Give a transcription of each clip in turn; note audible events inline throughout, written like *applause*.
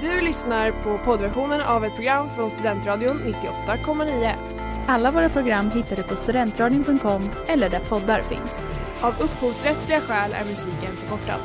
Du lyssnar på poddversionen av ett program från Studentradion 98,9. Alla våra program hittar du på studentradion.com eller där poddar finns. Av upphovsrättsliga skäl är musiken förkortad.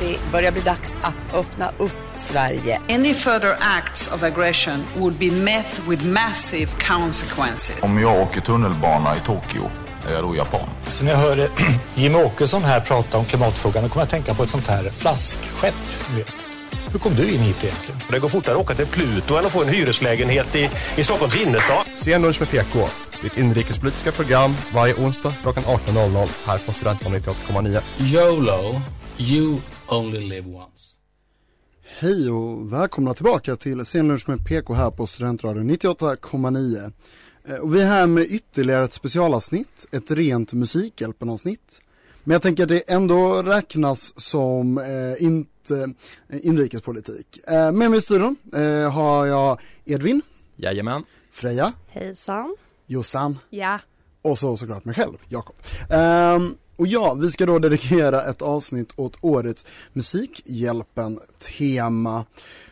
Det börjar bli dags att öppna upp Sverige. Any further acts of aggression would be met with massive consequences. Om jag åker tunnelbana i Tokyo, är jag då japan? Så när jag hör *clears throat* Jimmie Åkesson här prata om klimatfrågan, då kommer jag att tänka på ett sånt här flaskskepp, vet. Hur kom du in hit egentligen? Det går fortare att åka till Pluto än att få en hyreslägenhet i, i Stockholms innerstad. Scenlunch med PK, ditt inrikespolitiska program varje onsdag klockan 18.00 här på Studentradion 98,9. YOLO, you only live once. Hej och välkomna tillbaka till Scenlunch med PK här på Studentradion 98,9. Eh, och vi är här med ytterligare ett specialavsnitt, ett rent musikhjälpen-avsnitt. Men jag tänker att det ändå räknas som eh, inte eh, inrikespolitik. Eh, med mig i studion eh, har jag Edvin. Jajamän. Freja. Hejsan. Jossan. Ja. Och så såklart mig själv, Jakob. Um, och ja, vi ska då dedikera ett avsnitt åt årets Musikhjälpen-tema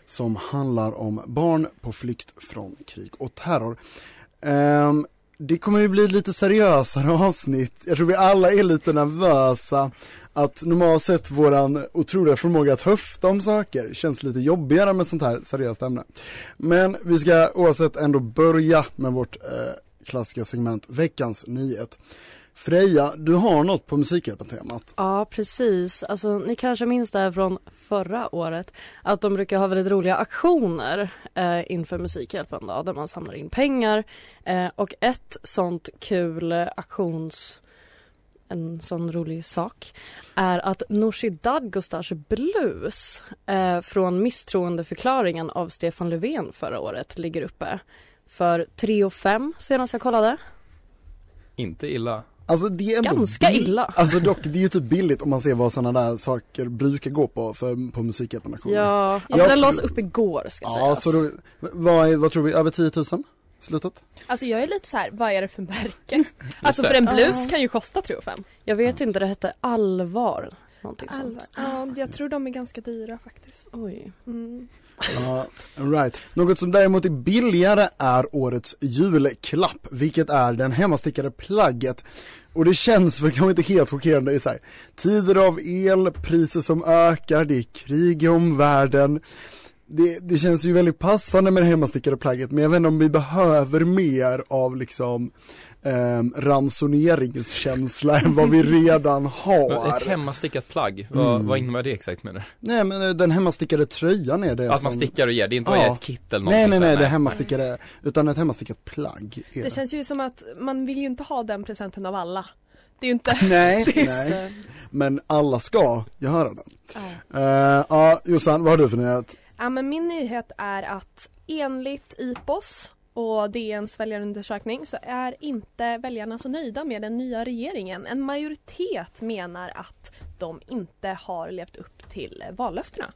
som handlar om barn på flykt från krig och terror. Um, det kommer ju bli ett lite seriösare *laughs* avsnitt. Jag tror vi alla är lite nervösa att normalt sett våran otroliga förmåga att höfta om saker känns lite jobbigare med sånt här seriöst ämne. Men vi ska oavsett ändå börja med vårt eh, klassiska segment Veckans nyhet. Freja, du har något på Musikhjälpen-temat. Ja, precis. Alltså, ni kanske minns det här från förra året att de brukar ha väldigt roliga aktioner eh, inför Musikhjälpen då, där man samlar in pengar. Eh, och ett sånt kul eh, aktions en sån rolig sak är att Nooshi Dadgostars Blues eh, från misstroendeförklaringen av Stefan Löfven förra året ligger uppe för 3 och 5 senast jag kollade. Inte illa. Alltså det är ändå Ganska illa. Alltså dock, det är ju typ billigt om man ser vad sådana där saker brukar gå på för, på musikhjälpen Ja, alltså den lades upp igår ska ja, sägas. Så då, vad, är, vad tror vi, över 10 000? Slutet? Alltså jag är lite så här, vad är det för märke? *laughs* alltså för en blus kan ju kosta 3 5. Jag vet inte, det hette Allvar. Någonting Allvar. sånt. Ja, jag tror de är ganska dyra faktiskt. Oj. Mm. Ja, right. Något som däremot är billigare är årets julklapp, vilket är den hemmastickade plagget. Och det känns för kanske inte helt chockerande i sig. tider av el, priser som ökar, det är krig i omvärlden. Det, det känns ju väldigt passande med det hemmastickade plagget, men jag vet inte om vi behöver mer av liksom ehm, ransoneringskänsla än vad vi redan *laughs* har. Ett hemmastickat plagg, vad, Mm. vad innebär det exakt menar du? Nej men eh, den hemmastickade tröjan är det Att man som... stickar och ger, det är inte ja. ett kit eller Nej någonting nej nej, så det hemmastickade, utan ett hemmastickat plagg är Det känns ju som att man vill ju inte ha den presenten av alla. Det är ju inte *laughs* Nej, det nej. Men alla ska göra den. Ja. Eh, Ja, Jossan, vad har du för nyhet? Ja men min nyhet är att enligt IPOS och DNs väljarundersökning så är inte väljarna så nöjda med den nya regeringen. En majoritet menar att de inte har levt upp till vallöftena.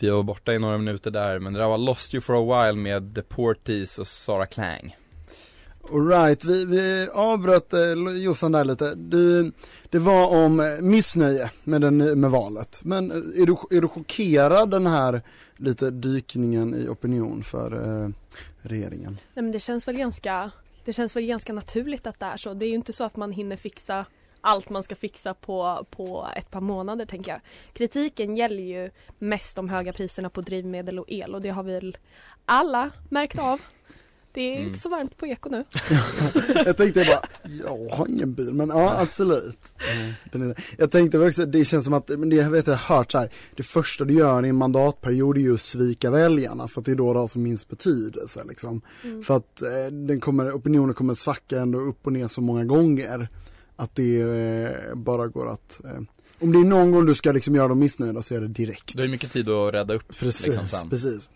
Vi var borta i några minuter där, men det där var Lost You For A While med The Porties och Sara Klang. Alright, vi, vi avbröt eh, Jossan där lite. Du, det var om eh, missnöje med, den, med valet. Men eh, är du, är du chockerad den här lite dykningen i opinion för eh, regeringen? Nej men det känns väl ganska Det känns väl ganska naturligt att det är så. Det är ju inte så att man hinner fixa allt man ska fixa på, på ett par månader tänker jag. Kritiken gäller ju mest de höga priserna på drivmedel och el och det har väl alla märkt av. Det är Mm. inte så varmt på eko nu. *laughs* jag tänkte bara, jag har ingen bil, men ja absolut. Mm, jag tänkte också, det känns som att, men det jag vet jag har hört så här, det första du gör i en mandatperiod är ju att svika väljarna för att det är då det har som minst betydelse liksom. Mm. För att eh, den kommer, opinionen kommer svacka ändå upp och ner så många gånger att det eh, bara går att eh, om det är någon gång du ska liksom göra dem missnöjda så är det direkt. Du har mycket tid att rädda upp Precis, liksom sen. precis.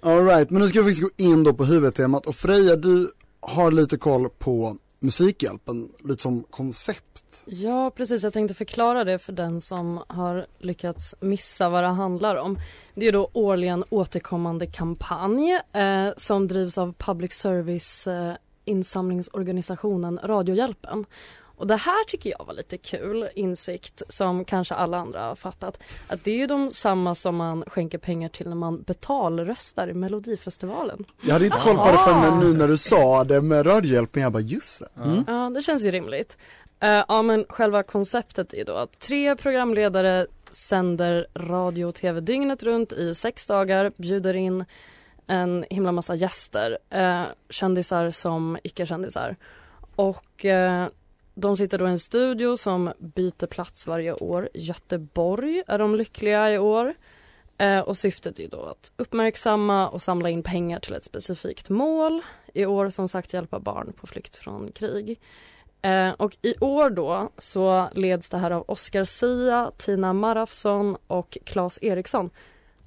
Alright, men nu ska vi faktiskt gå in då på huvudtemat och Freja du har lite koll på Musikhjälpen lite som koncept? Ja, precis. Jag tänkte förklara det för den som har lyckats missa vad det handlar om. Det är ju då årligen återkommande kampanj eh, som drivs av public service eh, insamlingsorganisationen Radiohjälpen. Och det här tycker jag var lite kul insikt som kanske alla andra har fattat. Att det är ju de samma som man skänker pengar till när man betalröstar i Melodifestivalen. Jag hade inte koll på det förrän nu när du sa det med Radiohjälpen, jag bara just det. Mm. Ja, det känns ju rimligt. Uh, ja, men själva konceptet är ju då att tre programledare sänder radio och tv dygnet runt i sex dagar, bjuder in en himla massa gäster, uh, kändisar som icke-kändisar. Och uh, de sitter då i en studio som byter plats varje år. Göteborg är de lyckliga i år. Eh, och syftet är då att uppmärksamma och samla in pengar till ett specifikt mål. I år som sagt hjälpa barn på flykt från krig. Eh, och i år då så leds det här av Oscar Sia, Tina Marafsson och Claes Eriksson.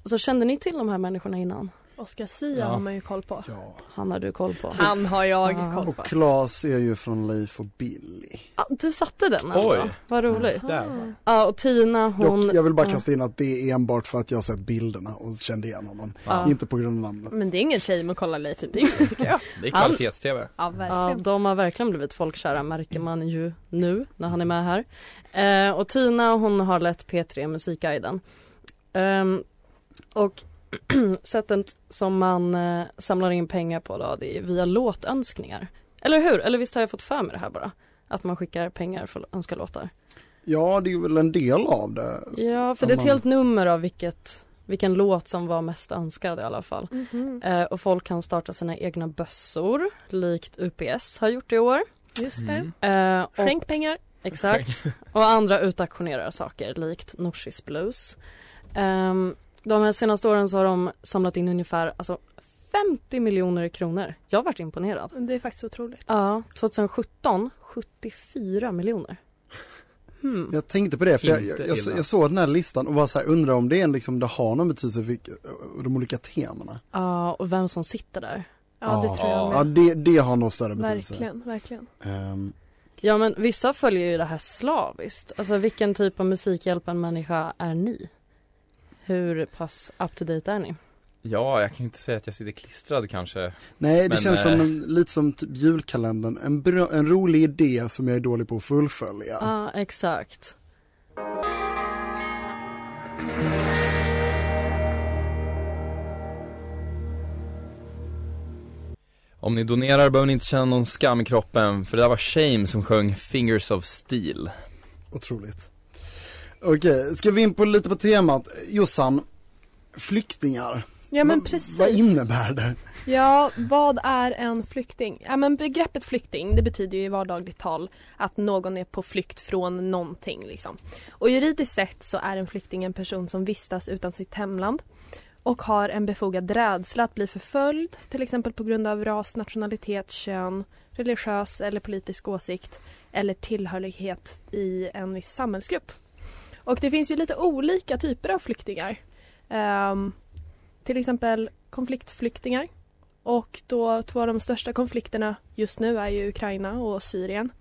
Så kände ni till de här människorna innan? Oscar Sia Ja. har man ju koll på. Ja. Han har du koll på. Han har jag Ja. koll Och på. Klas är ju från Leif och Billy. Ja, du satte den alltså? Oj. Vad roligt. Ja, och Tina hon... Jag, jag vill bara ja. kasta in att det är enbart för att jag har sett bilderna och kände igen honom. Ja. Inte på grund av namnet. Men det är ingen shame att kolla Leif Billy tycker jag. Det är kvalitets-tv. Ja Ja, verkligen. de har verkligen blivit folkkära märker man ju nu när han är med här. Eh, och Tina hon har lett P3 Musikguiden. Ehm, och *clears throat* sättet som man eh, samlar in pengar på då det är via låtönskningar. Eller hur? Eller visst har jag fått för mig det här bara? Att man skickar pengar för att önska låtar. Ja, det är väl en del av det. Ja, för det är ett helt nummer av vilket, vilken låt som var mest önskad i alla fall. Mhm. Eh, och folk kan starta sina egna bössor, likt UPS har gjort i år. Just det. Eh, och, Skänk pengar. Exakt. Och andra utauktionerar saker, likt Norsis Blues. Ehm, de här senaste åren så har de samlat in ungefär alltså, 50 miljoner kronor. Jag har varit imponerad. Det är faktiskt otroligt. Ja, 2017 74 miljoner. Hmm. Jag tänkte på det, för jag, jag, jag, jag såg den här listan och var så här, undrar om det, är liksom, det har någon betydelse för de olika temana. Ja, och vem som sitter där. Ja, det tror jag Ja, med. det, det har nog större betydelse. Verkligen, verkligen. Ehm, Ja, men vissa följer ju det här slaviskt. Alltså vilken typ av Musikhjälpen-människa är ni? Hur pass up to date är ni? Ja, jag kan inte säga att jag sitter klistrad kanske. nej, det Men, känns eh, som en, lite som typ julkalendern, en, bra, en rolig idé som jag är dålig på att fullfölja. Ja, exakt. Om ni donerar behöver ni inte känna någon skam i kroppen, för det där var Shame som sjöng Fingers of Steel. Otroligt. Okej, ska vi in på lite på temat. Jossan, flyktingar. Ja men precis. Vad innebär det? Ja, vad är en flykting? Ja men begreppet flykting det betyder ju i vardagligt tal att någon är på flykt från någonting liksom. Och juridiskt sett så är en flykting en person som vistas utan sitt hemland och har en befogad rädsla att bli förföljd, till exempel på grund av ras, nationalitet, kön, religiös eller politisk åsikt eller tillhörighet i en viss samhällsgrupp. Och det finns ju lite olika typer av flyktingar. Ehm, till exempel konfliktflyktingar. Och då två av de största konflikterna just nu är ju Ukraina och Syrien.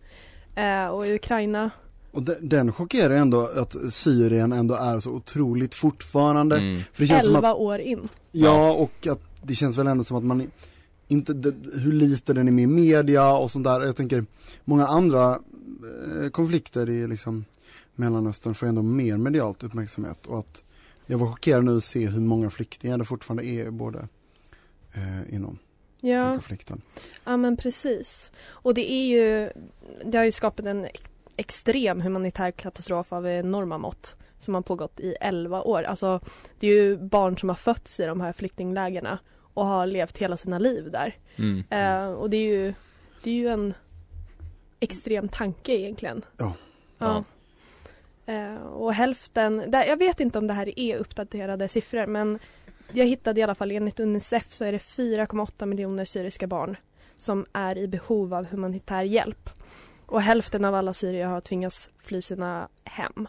Eh, och i Ukraina, Och de, den chockerar ändå att Syrien ändå är så otroligt fortfarande. Mm. För det känns som 11 att, år in. ja och att det känns väl ändå som att man inte, det, hur lite den är med i media och sånt där. Jag tänker många andra eh, konflikter i liksom Mellanöstern får ändå mer medialt uppmärksamhet och att jag var chockerad nu att se hur många flyktingar det fortfarande är både eh, inom Ja, konflikten. ja men precis. Och det är ju, det har ju skapat en ex- extrem humanitär katastrof av enorma mått som har pågått i 11 år. Alltså det är ju barn som har fötts i de här flyktinglägerna och har levt hela sina liv där. Mm. Eh, och det är ju, det är ju en extrem tanke egentligen. Ja. Ja. Eh, och hälften, där, jag vet inte om det här är uppdaterade siffror men jag hittade i alla fall enligt Unicef så är det 4,8 miljoner syriska barn som är i behov av humanitär hjälp. Och hälften av alla syrier har tvingats fly sina hem.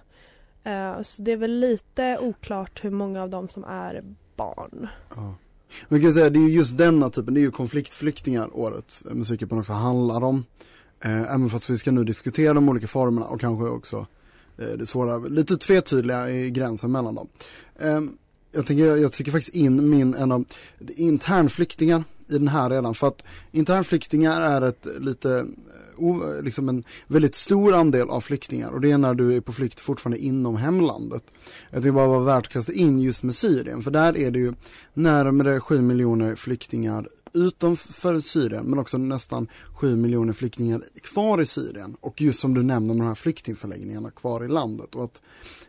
Eh, så det är väl lite oklart hur många av dem som är barn. Ja. Men kan jag säga, det är ju just denna typen, det är ju konfliktflyktingar årets musikhiphop också handlar om. Eh, även fast vi ska nu diskutera de olika formerna och kanske också Eh, det svåra, lite tvetydliga i gränsen mellan dem. Ehm, jag, tänker, jag tycker faktiskt in min, en av internflyktingar i den här redan för att internflyktingar är ett lite eh, liksom en väldigt stor andel av flyktingar och det är när du är på flykt fortfarande inom hemlandet. Jag tycker bara det var värt att kasta in just med Syrien för där är det ju närmare 7 miljoner flyktingar utanför Syrien men också nästan 7 miljoner flyktingar kvar i Syrien och just som du nämner de här flyktingförläggningarna kvar i landet och att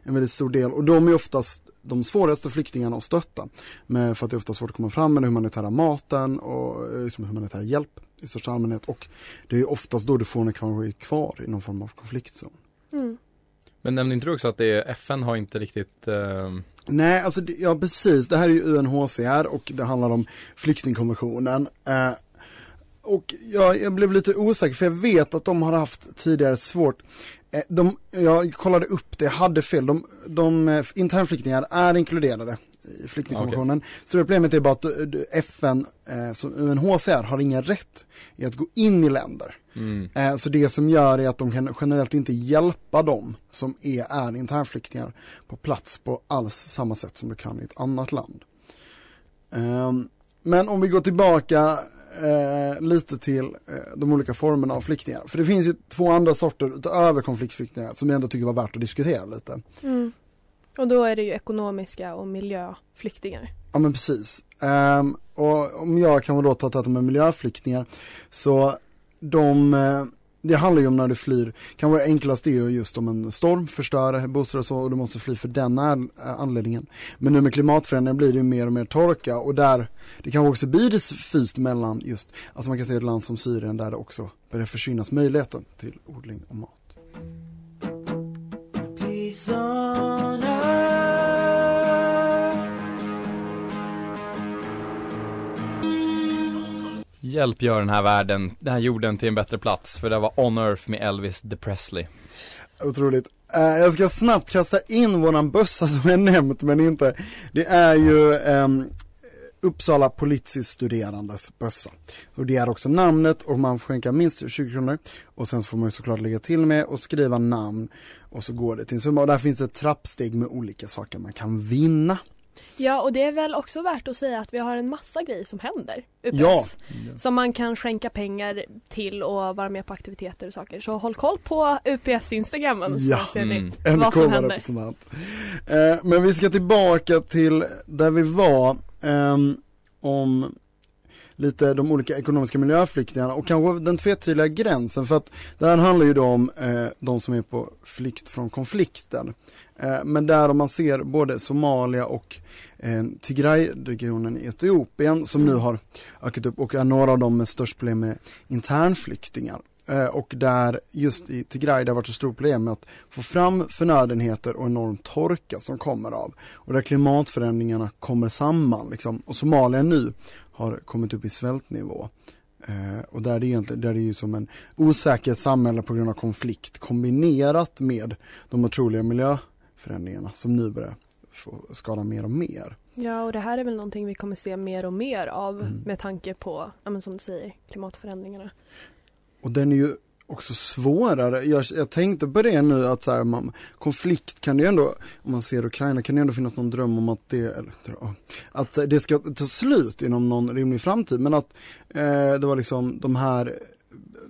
en väldigt stor del och de är oftast de svåraste flyktingarna att stötta med, för att det är ofta svårt att komma fram med den humanitära maten och eh, liksom humanitär hjälp i största allmänhet och det är oftast då du får en kvar i någon form av konfliktzon. Mm. Men nämnde inte du också att det är, FN har inte riktigt eh... Nej, alltså ja precis. Det här är ju UNHCR och det handlar om flyktingkonventionen. Eh, och jag, jag blev lite osäker för jag vet att de har haft tidigare svårt eh, de, jag kollade upp det, jag hade fel. De, de eh, internflyktingar är inkluderade flyktingkonventionen. Okay. Så problemet är bara att FN, eh, som UNHCR, har ingen rätt i att gå in i länder. Mm. Eh, så det som gör är att de kan generellt inte hjälpa dem som är, är internflyktingar på plats på alls samma sätt som du kan i ett annat land. Eh, men om vi går tillbaka eh, lite till eh, de olika formerna av flyktingar. För det finns ju två andra sorter utöver konfliktflyktingar som jag ändå tycker var värt att diskutera lite. Mm. Och då är det ju ekonomiska och miljöflyktingar. Ja men precis. Um, och om jag kan då ta detta med miljöflyktingar så de uh, det handlar ju om när du flyr, kan vara enklast är just om en storm förstör bostäder och så och du måste fly för den anledningen. Men nu med klimatförändringar blir det ju mer och mer torka och där, det kan också bli diffust mellan just, alltså man kan se ett land som Syrien där det också börjar försvinnas möjligheten till odling och mat. Hjälp gör den här världen, den här jorden till en bättre plats. För det var On Earth med Elvis DePresley Otroligt. Uh, jag ska snabbt kasta in våran bössa som jag nämnt men inte. Det är ju um, Uppsala Politistuderandes bössa. Så det är också namnet och man får skänka minst 20 kronor. Och sen så får man ju såklart lägga till med och skriva namn. Och så går det till en summa. Och där finns ett trappsteg med olika saker man kan vinna. Ja och det är väl också värt att säga att vi har en massa grejer som händer UPS. Ja. Som man kan skänka pengar till och vara med på aktiviteter och saker. Så håll koll på UPS Instagrammen ja. så ser ni mm. vad som händer. Eh, men vi ska tillbaka till där vi var eh, om lite de olika ekonomiska miljöflyktingarna och kanske den tvetydiga gränsen för att det här handlar ju då om eh, de som är på flykt från konflikten. Eh, men där om man ser både Somalia och eh, Tigray-regionen i Etiopien som nu har ökat upp och är några av dem med störst problem med internflyktingar. Eh, och där just i Tigray det har varit så stort problem med att få fram förnödenheter och enorm torka som kommer av. Och där klimatförändringarna kommer samman liksom. Och Somalia nu har kommit upp i svältnivå. Eh, och där är det egentligen, där är det ju som en osäkert samhälle på grund av konflikt kombinerat med de otroliga miljöförändringarna som nu börjar skada mer och mer. Ja och det här är väl någonting vi kommer se mer och mer av mm. med tanke på, ja, men som du säger, klimatförändringarna. Och den är ju också svårare. Jag, jag tänkte på det nu att så här, man, konflikt kan det ju ändå, om man ser Ukraina, kan det ändå finnas någon dröm om att det, eller, att det ska ta slut inom någon rimlig framtid. Men att eh, det var liksom de här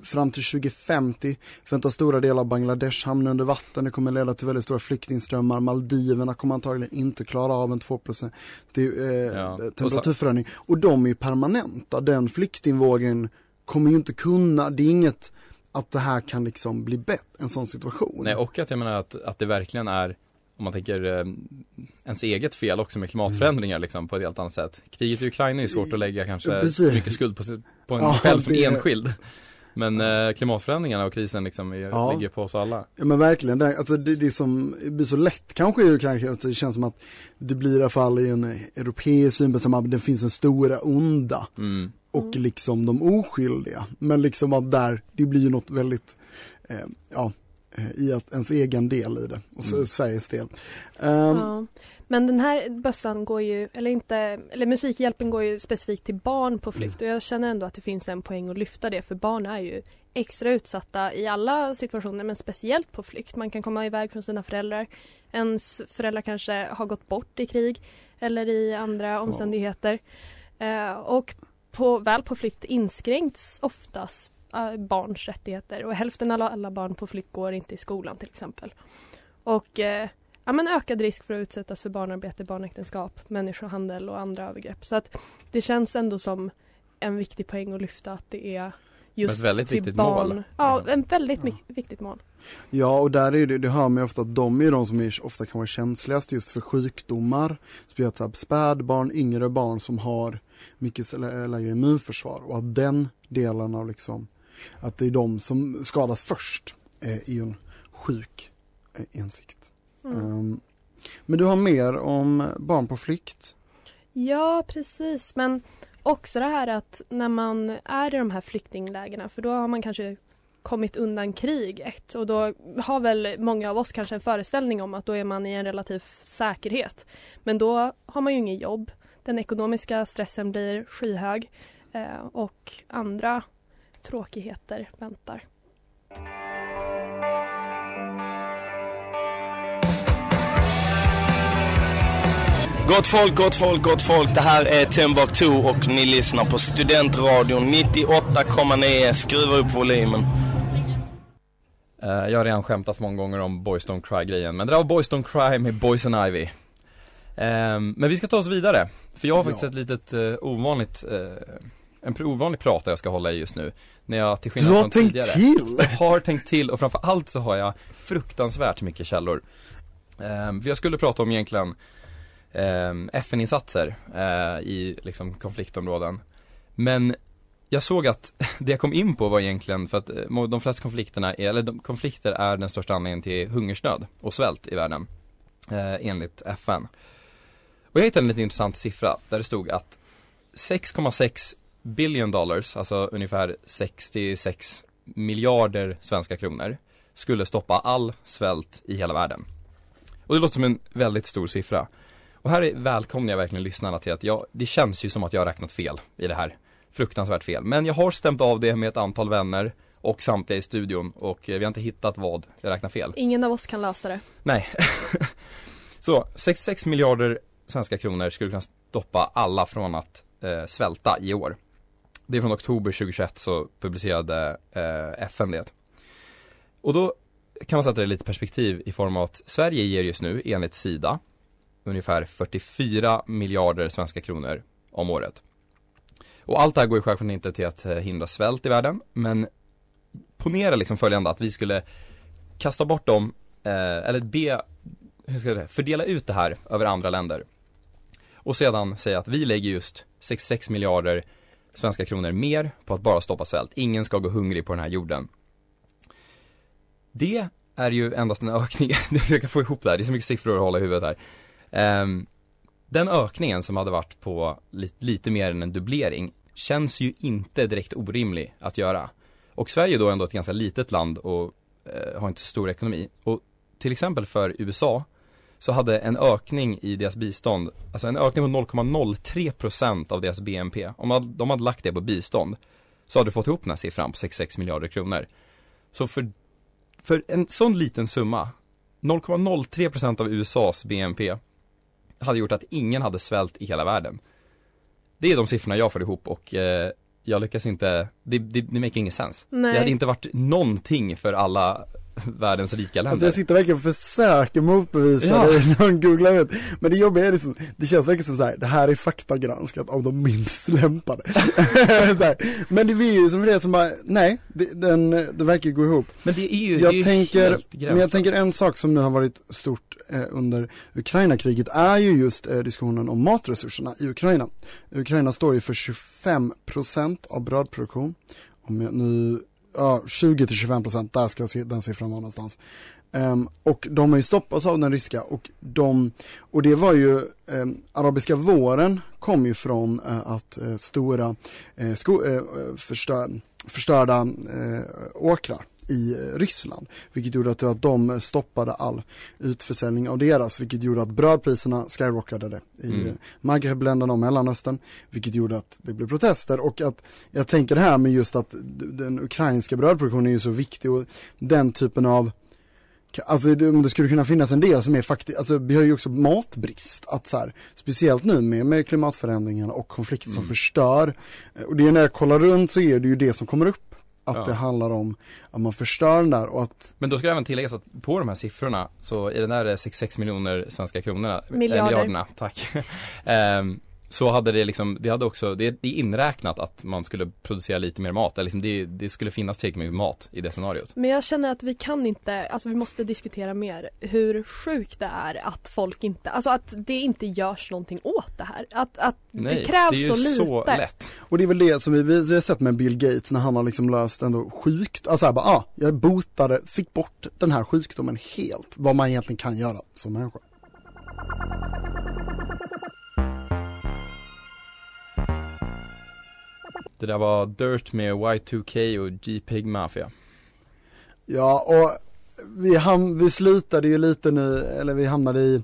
fram till 2050 förväntas stora delar av Bangladesh hamna under vatten. Det kommer leda till väldigt stora flyktingströmmar. Maldiverna kommer antagligen inte klara av en 2% till, eh, ja. temperaturförändring. Och de är ju permanenta. Den flyktingvågen kommer ju inte kunna, det är inget att det här kan liksom bli bättre, en sån situation. Nej och att jag menar att, att det verkligen är om man tänker eh, ens eget fel också med klimatförändringar mm. liksom på ett helt annat sätt. Kriget i Ukraina är ju svårt att lägga kanske Precis. mycket skuld på, på en ja, själv som det... enskild. Men eh, klimatförändringarna och krisen liksom är, ja. ligger på oss alla. Ja men verkligen, det, alltså det, det som blir så lätt kanske kanske att det känns som att det blir i alla fall i en europeisk synpunkt som att det finns en stora onda. Mm och mm. liksom de oskyldiga. Men liksom att där, det blir ju något väldigt, eh, ja, eh, i att ens egen del i det och så, mm. Sveriges del. Um, ja. Men den här bössan går ju, eller inte, eller Musikhjälpen går ju specifikt till barn på flykt och jag känner ändå att det finns en poäng att lyfta det för barn är ju extra utsatta i alla situationer men speciellt på flykt. Man kan komma iväg från sina föräldrar. Ens föräldrar kanske har gått bort i krig eller i andra omständigheter. Eh, och på, väl på flykt inskränks oftast eh, barns rättigheter och hälften av alla barn på flykt går inte i skolan till exempel. Och eh, ja, men ökad risk för att utsättas för barnarbete, barnäktenskap, människohandel och andra övergrepp. Så att det känns ändå som en viktig poäng att lyfta att det är just ett väldigt till viktigt barn. mål. Ja, en väldigt ja. viktigt mål. Ja, och där är det, det hör man ju ofta att de är de som är, ofta kan vara känsligast just för sjukdomar. Speciellt spädbarn, yngre barn som har mycket lägre immunförsvar och att den delen av liksom, att det är de som skadas först eh, är ju en sjuk eh, insikt. Mm. Um, men du har mer om barn på flykt? Ja, precis. Men också det här att när man är i de här flyktinglägena för då har man kanske kommit undan kriget och då har väl många av oss kanske en föreställning om att då är man i en relativ säkerhet. Men då har man ju inget jobb. Den ekonomiska stressen blir skyhög eh, och andra tråkigheter väntar. Gott folk, gott folk, gott folk. Det här är Timbuktu och ni lyssnar på Studentradion 98,9. Skruva upp volymen. Uh, jag har redan skämtat många gånger om Boys Don't Cry-grejen, men det där var Boys Don't Cry med Boys and Ivy. Um, men vi ska ta oss vidare, för jag har faktiskt ja. ett litet uh, ovanligt, uh, en ovanlig prata jag ska hålla i just nu. När jag till skillnad från från tänkt tidigare. till! Jag *laughs* har tänkt till och framför allt så har jag fruktansvärt mycket källor. Um, för jag skulle prata om egentligen eh, FN-insatser eh, i liksom konfliktområden. Men jag såg att *laughs* det jag kom in på var egentligen för att eh, de flesta konflikterna, är, eller de, konflikter är den största anledningen till hungersnöd och svält i världen. Eh, enligt FN. Och jag hittade en lite intressant siffra där det stod att 6,6 billion dollars, alltså ungefär 66 miljarder svenska kronor, skulle stoppa all svält i hela världen. Och det låter som en väldigt stor siffra. Och här välkomnar jag verkligen lyssnarna till att jag, det känns ju som att jag har räknat fel i det här. Fruktansvärt fel. Men jag har stämt av det med ett antal vänner och samtliga i studion och eh, vi har inte hittat vad jag räknar fel. Ingen av oss kan lösa det. Nej. *laughs* Så 66 miljarder svenska kronor skulle kunna stoppa alla från att eh, svälta i år. Det är från oktober 2021 så publicerade eh, FN det. Och då kan man sätta det i lite perspektiv i form av att Sverige ger just nu enligt Sida ungefär 44 miljarder svenska kronor om året. Och allt det här går ju självklart inte till att eh, hindra svält i världen, men ponera liksom följande att vi skulle kasta bort dem, eh, eller be, hur ska jag säga, fördela ut det här över andra länder. Och sedan säga att vi lägger just 66 miljarder svenska kronor mer på att bara stoppa svält. Ingen ska gå hungrig på den här jorden. Det är ju endast en ökning, *laughs* jag kan få ihop det här, det är så mycket siffror att hålla i huvudet här. Um, den ökningen som hade varit på lite, lite mer än en dubblering känns ju inte direkt orimlig att göra. Och Sverige då är ändå ett ganska litet land och eh, har inte så stor ekonomi. Och till exempel för USA så hade en ökning i deras bistånd, alltså en ökning på 0,03% av deras BNP, om de hade lagt det på bistånd, så hade du fått ihop den här siffran på 66 miljarder kronor. Så för, för en sån liten summa, 0,03% av USAs BNP, hade gjort att ingen hade svält i hela världen. Det är de siffrorna jag får ihop och eh, jag lyckas inte, det, det, det make ingen sens. Nej. Det hade inte varit någonting för alla *laughs* världens rika länder. Alltså jag sitter verkligen och försöker motbevisa ja. det *laughs* någon googlar ut. Men det jobbiga är liksom, det känns verkligen som så här, det här är faktagranskat av de minst lämpade. *laughs* men det är ju som det som bara, nej, det, den, det verkar gå ihop. Men det är ju, jag det är tänker, helt Men jag tänker en sak som nu har varit stort eh, under Ukraina-kriget är ju just eh, diskussionen om matresurserna i Ukraina. Ukraina står ju för 25% av brödproduktion. Om jag nu ja, 20 till 25 procent, där ska den siffran vara någonstans. Um, och de har ju stoppats av den ryska och de, och det var ju, um, arabiska våren kom ju från uh, att uh, stora uh, sko, förstör, förstörda åkrar i Ryssland. Vilket gjorde att, att de stoppade all utförsäljning av deras, vilket gjorde att brödpriserna skyrockade i mm. Maghrebländerna och Mellanöstern. Vilket gjorde att det blev protester och att jag tänker det här med just att den ukrainska brödproduktionen är ju så viktig och den typen av Alltså det, det skulle kunna finnas en del som är faktiskt, alltså vi har ju också matbrist, att så här, speciellt nu med, med klimatförändringarna och konflikter mm. som förstör. Och det är när jag kollar runt så är det ju det som kommer upp. Att ja. det handlar om att man förstör den där och att Men då ska det även tilläggas att på de här siffrorna så i den där 66 miljoner svenska kronorna, Miljarder. Äh, miljarderna, tack. um, *laughs* så hade det liksom, det hade också, det, det är inräknat att man skulle producera lite mer mat, eller liksom det, det skulle finnas tillräckligt mycket mat i det scenariot. Men jag känner att vi kan inte, alltså vi måste diskutera mer hur sjukt det är att folk inte, alltså att det inte görs någonting åt det här. Att, att Nej, det krävs det är ju så lite. lätt. Och det är väl det som vi, vi har sett med Bill Gates när han har liksom löst ändå sjukt, alltså här bara, ah, jag botade, fick bort den här sjukdomen helt, vad man egentligen kan göra som människa. Det där var Dirt med Y2K och G-Pig Mafia. Ja, och vi, ham vi slutade ju lite nu, eller vi hamnade i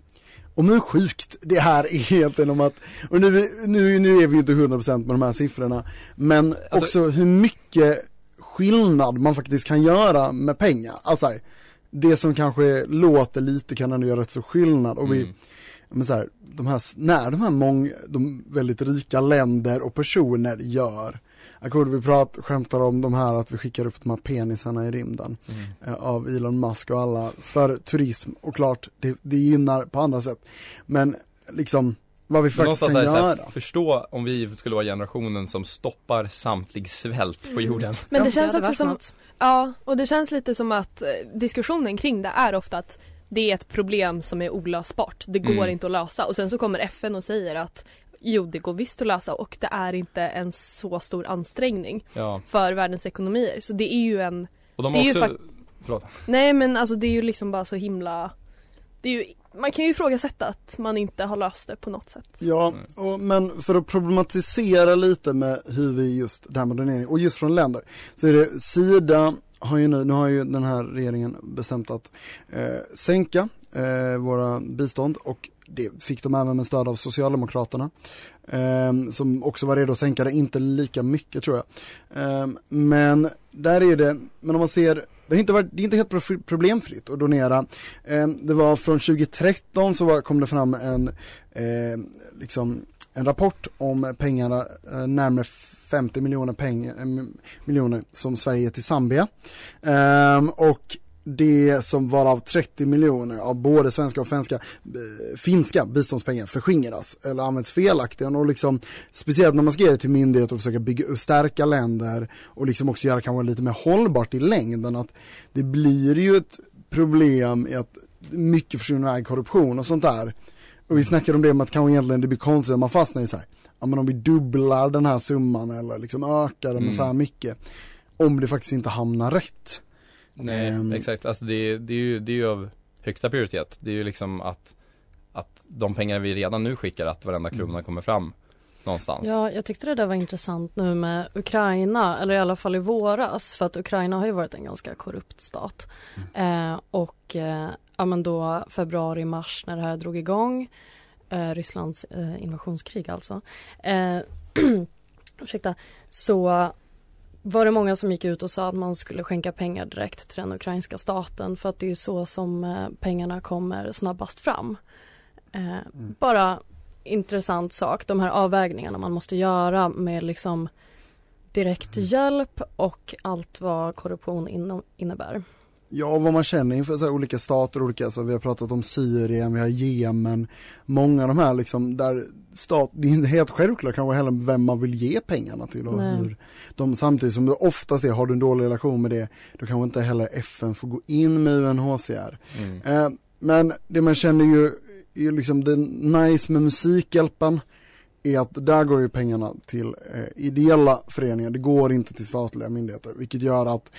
om hur sjukt det här är egentligen om att, och nu, nu, nu är vi inte 100% med de här siffrorna, men alltså, också hur mycket skillnad man faktiskt kan göra med pengar. Alltså här, det som kanske låter lite kan ändå göra rätt så skillnad och vi, mm. men så här, de här, när de här många, de väldigt rika länder och personer gör kommer vi pratar, skämtar om de här att vi skickar upp de här penisarna i rymden mm. eh, av Elon Musk och alla för turism och klart det, det gynnar på andra sätt. Men liksom vad vi faktiskt kan göra. Här, förstå om vi skulle vara generationen som stoppar samtlig svält på mm. jorden. Men det känns också som, ja och det känns lite som att eh, diskussionen kring det är ofta att det är ett problem som är olösbart. Det går mm. inte att lösa och sen så kommer FN och säger att Jo det går visst att lösa och det är inte en så stor ansträngning ja. för världens ekonomier. Så det är ju en Och de har också, förlåt. Nej men alltså det är ju liksom bara så himla Det är ju man kan ju ifrågasätta att man inte har löst det på något sätt. Ja, och, men för att problematisera lite med hur vi just, det här med donering, och just från länder, så är det Sida har ju nu, nu har ju den här regeringen bestämt att eh, sänka eh, våra bistånd och det fick de även med stöd av Socialdemokraterna. Eh, som också var redo att sänka det, inte lika mycket tror jag. Eh, men där är det, men om man ser det är inte, varit, det är inte helt problemfritt att donera. Eh, det var från 2013 så var, kom det fram en, eh, liksom, en rapport om pengarna, eh, närmare 50 miljoner, peng, eh, miljoner som Sverige ger till Zambia. Ehm, och det som var av 30 miljoner av både svenska och finska, eh, finska biståndspengar förskingras eller används felaktigt. Och liksom speciellt när man ska ge det till myndigheter och försöka bygga stärka länder och liksom också göra kanske lite mer hållbart i längden. Att det blir ju ett problem i att mycket försvinner iväg korruption och sånt där. Och vi snackade om det med att kanske egentligen det blir konstigt om man fastnar i så här, ja men om vi dubblar den här summan eller liksom ökar den med mm. så här mycket om det faktiskt inte hamnar rätt Nej, um, exakt. Alltså det, det, är ju, det är ju av högsta prioritet. Det är ju liksom att, att de pengar vi redan nu skickar, att varenda krona mm. kommer fram någonstans. Ja, jag tyckte det där var intressant nu med Ukraina, eller i alla fall i våras, för att Ukraina har ju varit en ganska korrupt stat. Mm. Eh, och eh, ja men då februari, mars när det här drog igång, eh, Rysslands eh, invasionskrig alltså, eh, *clears throat* ursäkta, så var det många som gick ut och sa att man skulle skänka pengar direkt till den ukrainska staten för att det är så som eh, pengarna kommer snabbast fram. Eh, mm. Bara intressant sak, de här avvägningarna man måste göra med liksom direkt mm. hjälp och allt vad korruption innebär. Ja, vad man känner inför så olika stater, olika, alltså vi har pratat om Syrien, vi har Jemen, många av de här liksom där stat, det är inte helt självklart kanske heller vem man vill ge pengarna till och hur de samtidigt som du oftast är, har du en dålig relation med det, då kanske inte heller FN får gå in med UNHCR. Mm. Eh, men det man känner ju, är liksom det nice med Musikhjälpen, är att där går ju pengarna till eh, ideella föreningar, det går inte till statliga myndigheter, vilket gör att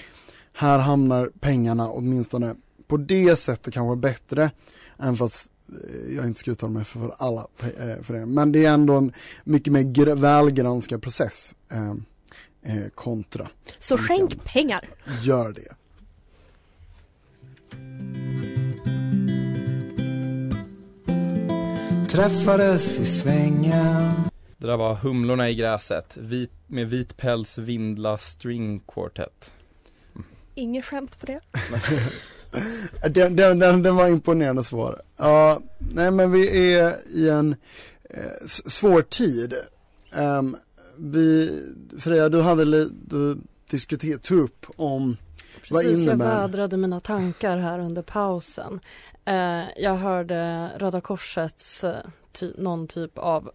här hamnar pengarna åtminstone på det sättet kanske bättre. Även fast eh, jag inte ska uttala mig för alla eh, för det. Men det är ändå en mycket mer välgranskad process eh, kontra. Så skänk pengar! Gör det. Träffades i svängen Det där var Humlorna i gräset vit, med vit päls Vindla String Quartet. Inget skämt på det. *laughs* den, den, den, den var imponerande svår. Ja, nej men vi är i en eh, svår tid. Um, vi, Freja du hade lite, du diskuterat, tog upp om Precis, vad innebär... jag vädrade mina tankar här under pausen. Eh, jag hörde Röda Korsets eh, ty någon typ av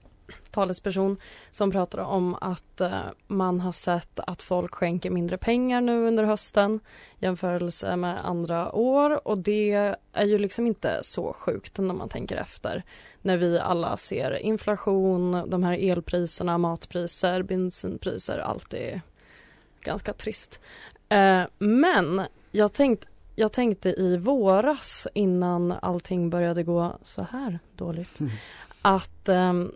talesperson som pratade om att eh, man har sett att folk skänker mindre pengar nu under hösten jämförelse med andra år och det är ju liksom inte så sjukt när man tänker efter när vi alla ser inflation, de här elpriserna, matpriser, bensinpriser, allt är ganska trist. Eh, men jag, tänkt, jag tänkte i våras innan allting började gå så här dåligt mm. att um,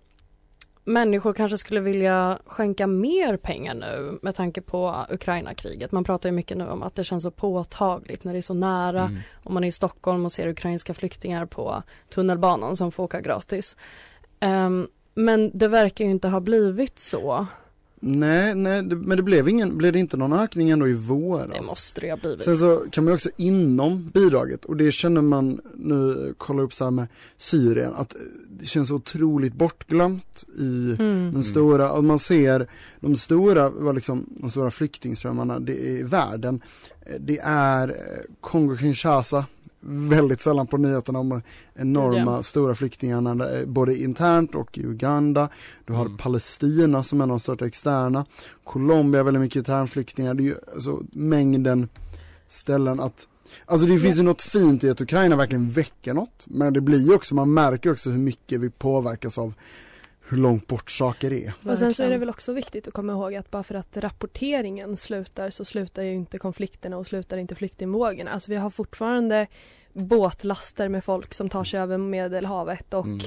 människor kanske skulle vilja skänka mer pengar nu med tanke på Ukraina-kriget. Man pratar ju mycket nu om att det känns så påtagligt när det är så nära. Mm. Om man är i Stockholm och ser ukrainska flyktingar på tunnelbanan som får åka gratis. Um, men det verkar ju inte ha blivit så. Nej, nej, men det blev ingen, blev det inte någon ökning ändå i våras? Det måste det ha blivit. Sen så kan man också inom bidraget och det känner man nu, kollar upp så här med Syrien, att det känns otroligt bortglömt i mm. den stora, och man ser de stora, vad liksom, de stora flyktingströmmarna det är i världen. Det är Kongo-Kinshasa, väldigt sällan på nyheterna om enorma ja. stora flyktingarna eh, både internt och i Uganda. Du har mm. Palestina som är en av de största externa. Colombia väldigt mycket internflyktingar. Det är ju alltså mängden ställen att Alltså det finns ju något fint i att Ukraina verkligen väcker något men det blir ju också, man märker också hur mycket vi påverkas av hur långt bort saker är. Och sen så är det väl också viktigt att komma ihåg att bara för att rapporteringen slutar så slutar ju inte konflikterna och slutar inte flyktingvågorna. Alltså vi har fortfarande båtlaster med folk som tar sig över Medelhavet och mm.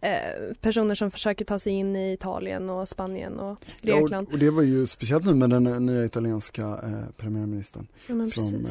eh, personer som försöker ta sig in i Italien och Spanien och Grekland. Ja, och, det var ju speciellt nu med den nya italienska eh, premiärministern ja, som eh,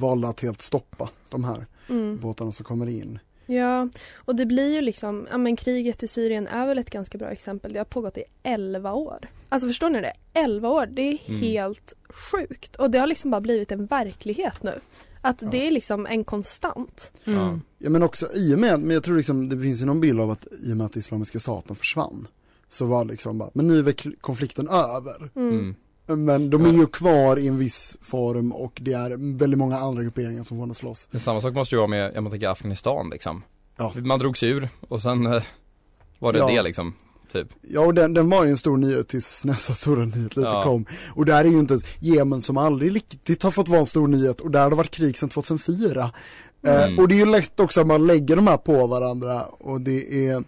valde att helt stoppa de här mm. båtarna som kommer in. Ja, och det blir ju liksom, ja men kriget i Syrien är väl ett ganska bra exempel. Det har pågått i 11 år. Alltså förstår ni det? 11 år, det är mm. helt sjukt. Och det har liksom bara blivit en verklighet nu. Att ja. det är liksom en konstant. Mm. Ja men också i och med, men jag tror liksom det finns ju någon bild av att i och med att Islamiska staten försvann så var liksom bara, men nu är konflikten över. Mm. Men de är ju kvar i en viss form och det är väldigt många andra grupperingar som får slåss. Men samma sak måste ju vara med, jag tänker Afghanistan liksom. Ja. Man drog sig ur och sen eh, var det ja. det liksom. Typ. Ja och den, den var ju en stor nyhet tills nästa stora nyhet lite ja. kom. Och där är ju inte ens Jemen som aldrig riktigt har fått vara en stor nyhet och där har det varit krig sedan 2004. Eh, mm. Eh, och det är ju lätt också att man lägger de här på varandra och det är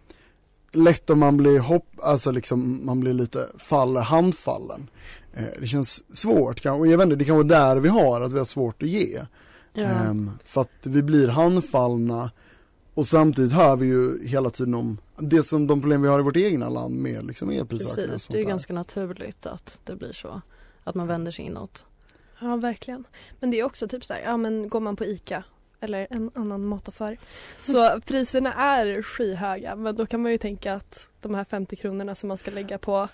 lätt om man blir hopp, alltså liksom man blir lite faller handfallen. Eh, det känns svårt och jag vet inte, det kan vara där vi har, att vi har svårt att ge. Ja. Um, för att vi blir handfallna och samtidigt hör vi ju hela tiden om det som de problem vi har i vårt egna land med liksom elprisökningar. Precis, det är ju ganska naturligt att det blir så. Att man vänder sig inåt. Ja, verkligen. Men det är också typ så här, ja men går man på ICA eller en annan mataffär. Så priserna är skyhöga men då kan man ju tänka att de här 50 kronorna som man ska lägga på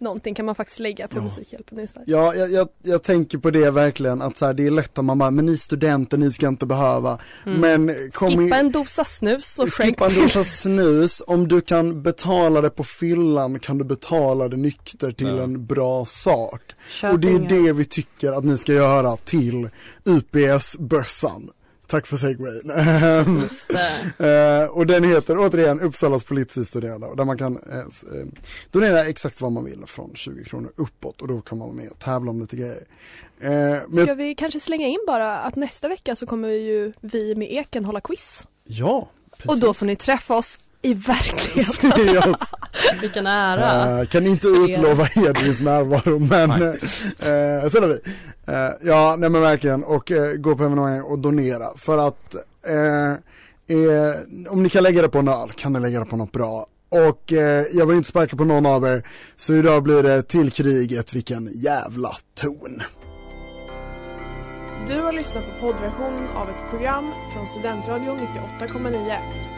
någonting kan man faktiskt lägga på ja. Musikhjälpen istället. Ja, jag, jag, jag, tänker på det verkligen att så här, det är lätt om man bara, men ni studenter, ni ska inte behöva. Mm. Men kom Skippa en dosa snus och Skippa en *laughs* dosa snus, om du kan betala det på fyllan kan du betala det nykter till ja. en bra sak. Köp och det är det vi tycker att ni ska göra till UPS-bössan. Tack för segwayn. uh, *laughs* *laughs* och den heter återigen Uppsalas politistuderande där man kan uh, donera exakt vad man vill från 20 kronor uppåt och då kan man vara med och tävla om lite grejer. Uh, Ska vi kanske slänga in bara att nästa vecka så kommer ju vi med Eken hålla quiz. Ja, precis. Och då får ni träffa oss i verkligheten. *laughs* Vilken ära. Uh, kan inte utlova Edvins närvaro men uh, sen har vi. Uh, ja, nej men verkligen och uh, gå på evenemang och donera för att om ni kan lägga det på en öl kan ni lägga det på något bra. Och jag vill inte sparka på någon av er så idag blir det till kriget, vilken jävla ton. Du har lyssnat på poddversionen av ett program från Studentradion 98,9.